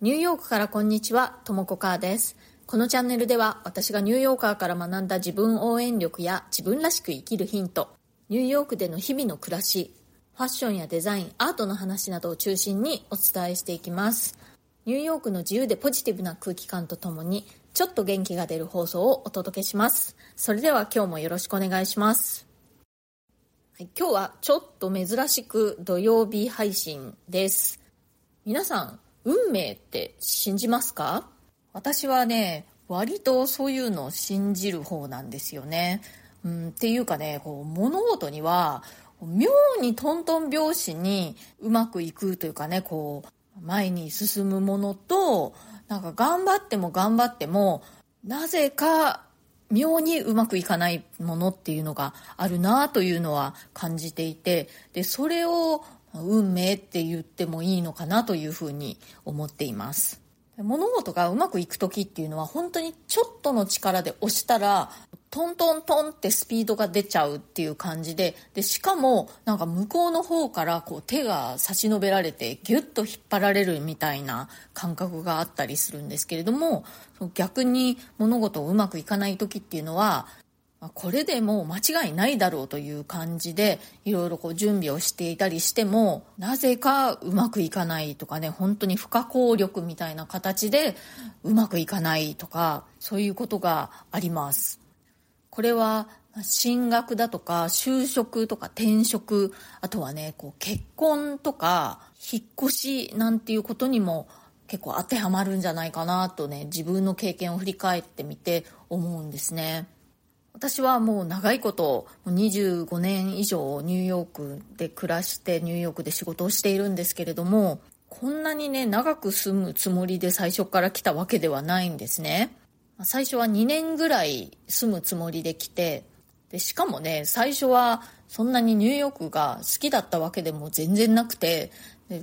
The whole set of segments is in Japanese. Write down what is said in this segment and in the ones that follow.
ニューヨークからこんにちは、ともこかーです。このチャンネルでは私がニューヨーカーから学んだ自分応援力や自分らしく生きるヒント、ニューヨークでの日々の暮らし、ファッションやデザイン、アートの話などを中心にお伝えしていきます。ニューヨークの自由でポジティブな空気感とともに、ちょっと元気が出る放送をお届けします。それでは今日もよろしくお願いします。はい、今日はちょっと珍しく土曜日配信です。皆さん、運命って信じますか？私はね、割とそういうのを信じる方なんですよね。うん、っていうかね、こう物事には、妙にトントン拍子にうまくいくというかね、こう、前に進むものと、なんか頑張っても頑張っても、なぜか妙にうまくいかないものっていうのがあるなというのは感じていて、で、それを運命って言ってもいいのかなというふうに思っています。物事がうまくいく時っていうのは本当にちょっとの力で押したらトントントンってスピードが出ちゃうっていう感じででしかもなんか向こうの方からこう手が差し伸べられてギュッと引っ張られるみたいな感覚があったりするんですけれども逆に物事をうまくいかない時っていうのはこれでもう間違いないだろうという感じでいろいろこう準備をしていたりしてもなぜかうまくいかないとかね本当に不可抗力みたいな形でうまくいかないとかそういうことがあります。これは進学だとか就職とか転職あとはねこう結婚とか引っ越しなんていうことにも結構当てはまるんじゃないかなとね自分の経験を振り返ってみて思うんですね。私はもう長いこと25年以上ニューヨークで暮らしてニューヨークで仕事をしているんですけれどもこんなにね長く住むつもりで最初から来たわけではないんですね。最初は2年ぐらい住むつもりで来てでしかもね最初はそんなにニューヨークが好きだったわけでも全然なくて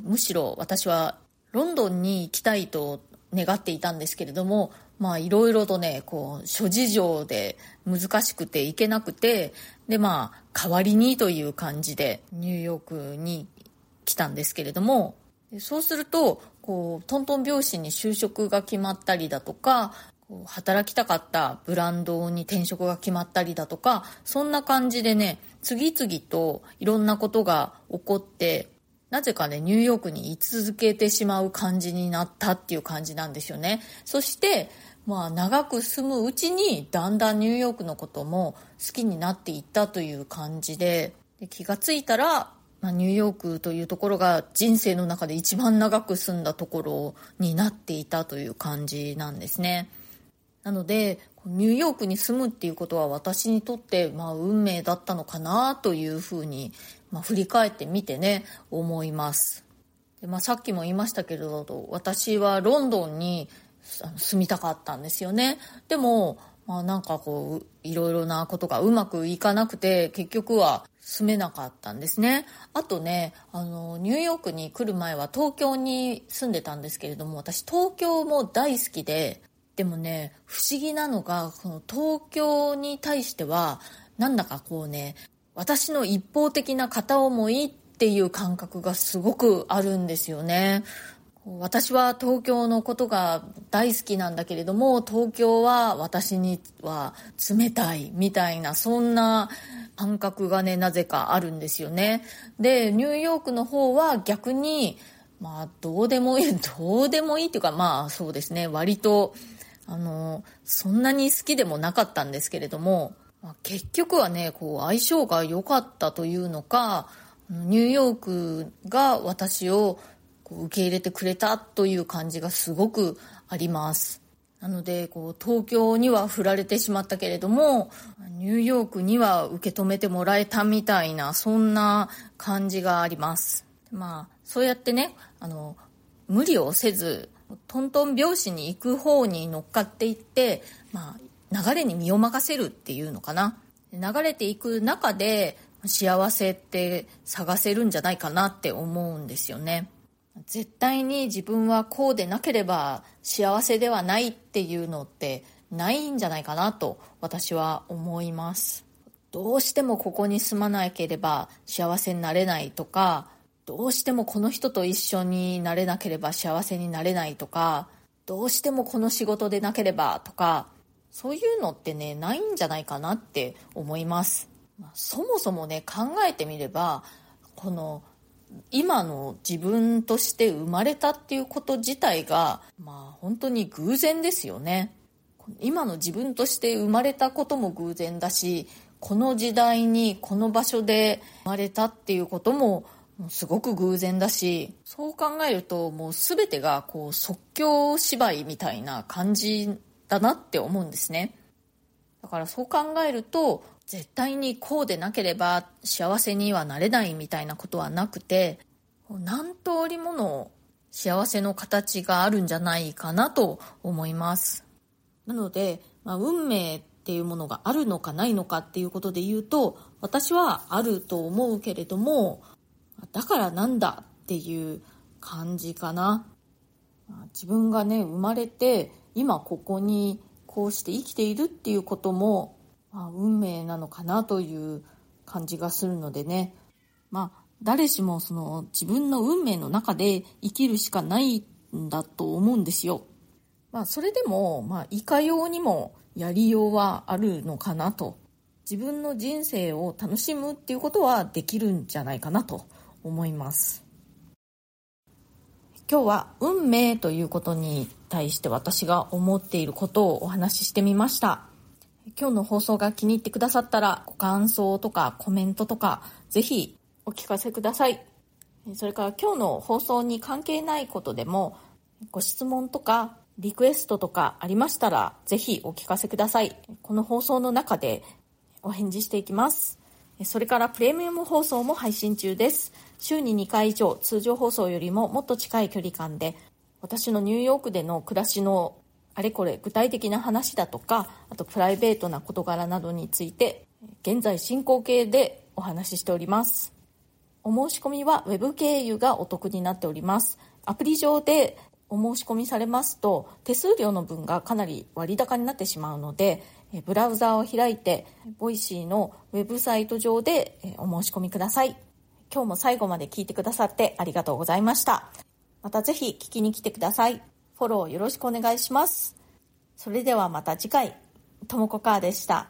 むしろ私はロンドンに行きたいと願っていたんですけれどもまあいろいろとね、こう、諸事情で難しくて行けなくて、でまあ代わりにという感じでニューヨークに来たんですけれども、そうすると、こう、トントン拍子に就職が決まったりだとか、働きたかったブランドに転職が決まったりだとか、そんな感じでね、次々といろんなことが起こって、なぜかね、ニューヨークに居続けてしまう感じになったっていう感じなんですよね。そして、まあ長く住むうちにだんだんニューヨークのことも好きになっていったという感じで、で気がついたら、まあ、ニューヨークというところが人生の中で一番長く住んだところになっていたという感じなんですね。なので、ニューヨークに住むっていうことは私にとって、まあ、運命だったのかなというふうに、まあ、振り返ってみてね、思います。でまあ、さっきも言いましたけれど、私はロンドンに住みたかったんですよね。でも、まあなんかこう、いろいろなことがうまくいかなくて、結局は住めなかったんですね。あとね、あの、ニューヨークに来る前は東京に住んでたんですけれども、私東京も大好きで、でもね、不思議なのが、この東京に対しては、なんだかこうね、私の一方的な片思いっていう感覚がすごくあるんですよね。私は東京のことが大好きなんだけれども、東京は私には冷たいみたいな、そんな感覚がね、なぜかあるんですよね。で、ニューヨークの方は逆に、まあ、どうでもいい、どうでもいいっていうか、まあそうですね、割と、あの、そんなに好きでもなかったんですけれども、結局はね、こう、相性が良かったというのか、ニューヨークが私をこう受け入れてくれたという感じがすごくあります。なので、こう、東京には振られてしまったけれども、ニューヨークには受け止めてもらえたみたいな、そんな感じがあります。まあ、そうやってね、あの、無理をせず、トントン拍子に行く方に乗っかっていって、まあ、流れに身を任せるっていうのかな。流れていく中で幸せって探せるんじゃないかなって思うんですよね。絶対に自分はこうでなければ幸せではないっていうのってないんじゃないかなと私は思いますどうしてもここに住まなければ幸せになれないとかどうしてもこの人と一緒になれなければ幸せになれないとかどうしてもこの仕事でなければとかそういうのってねないんじゃないかなって思います、そもそもね考えてみればこの今の自分として生まれたっていうこと自体がまあ本当に偶然ですよね。今の自分として生まれたことも偶然だしこの時代にこの場所で生まれたっていうこともすごく偶然だしそう考えるともう全てがこう即興芝居みたいな感じだなって思うんですね。だからそう考えると絶対にこうでなければ幸せにはなれないみたいなことはなくて何通りもの幸せの形があるんじゃないかなと思います。なので、まあ、運命っていうものがあるのかないのかっていうことで言うと私はあると思うけれどもだからなんだっていう感じかな。自分がね、生まれて、今ここにこうして生きているっていうことも、まあ、運命なのかなという感じがするのでね。まあ、誰しもその自分の運命の中で生きるしかないんだと思うんですよ。まあ、それでも、まあ、いかようにもやりようはあるのかなと。自分の人生を楽しむっていうことはできるんじゃないかなと思います。今日は運命ということに対して私が思っていることをお話ししてみました。今日の放送が気に入ってくださったらご感想とかコメントとかぜひお聞かせください。それから今日の放送に関係ないことでもご質問とかリクエストとかありましたらぜひお聞かせください。この放送の中でお返事していきます。それからプレミアム放送も配信中です。週に2回以上通常放送よりももっと近い距離感で私のニューヨークでの暮らしのあれこれ具体的な話だとかあとプライベートな事柄などについて現在進行形でお話ししております。お申し込みは Web 経由がお得になっております。アプリ上でお申し込みされますと手数料の分がかなり割高になってしまうのでブラウザを開いてボイシーのウェブサイト上でお申し込みください。今日も最後まで聞いてくださってありがとうございました。またぜひ聞きに来てください。フォローよろしくお願いします。それではまた次回、ともこかーでした。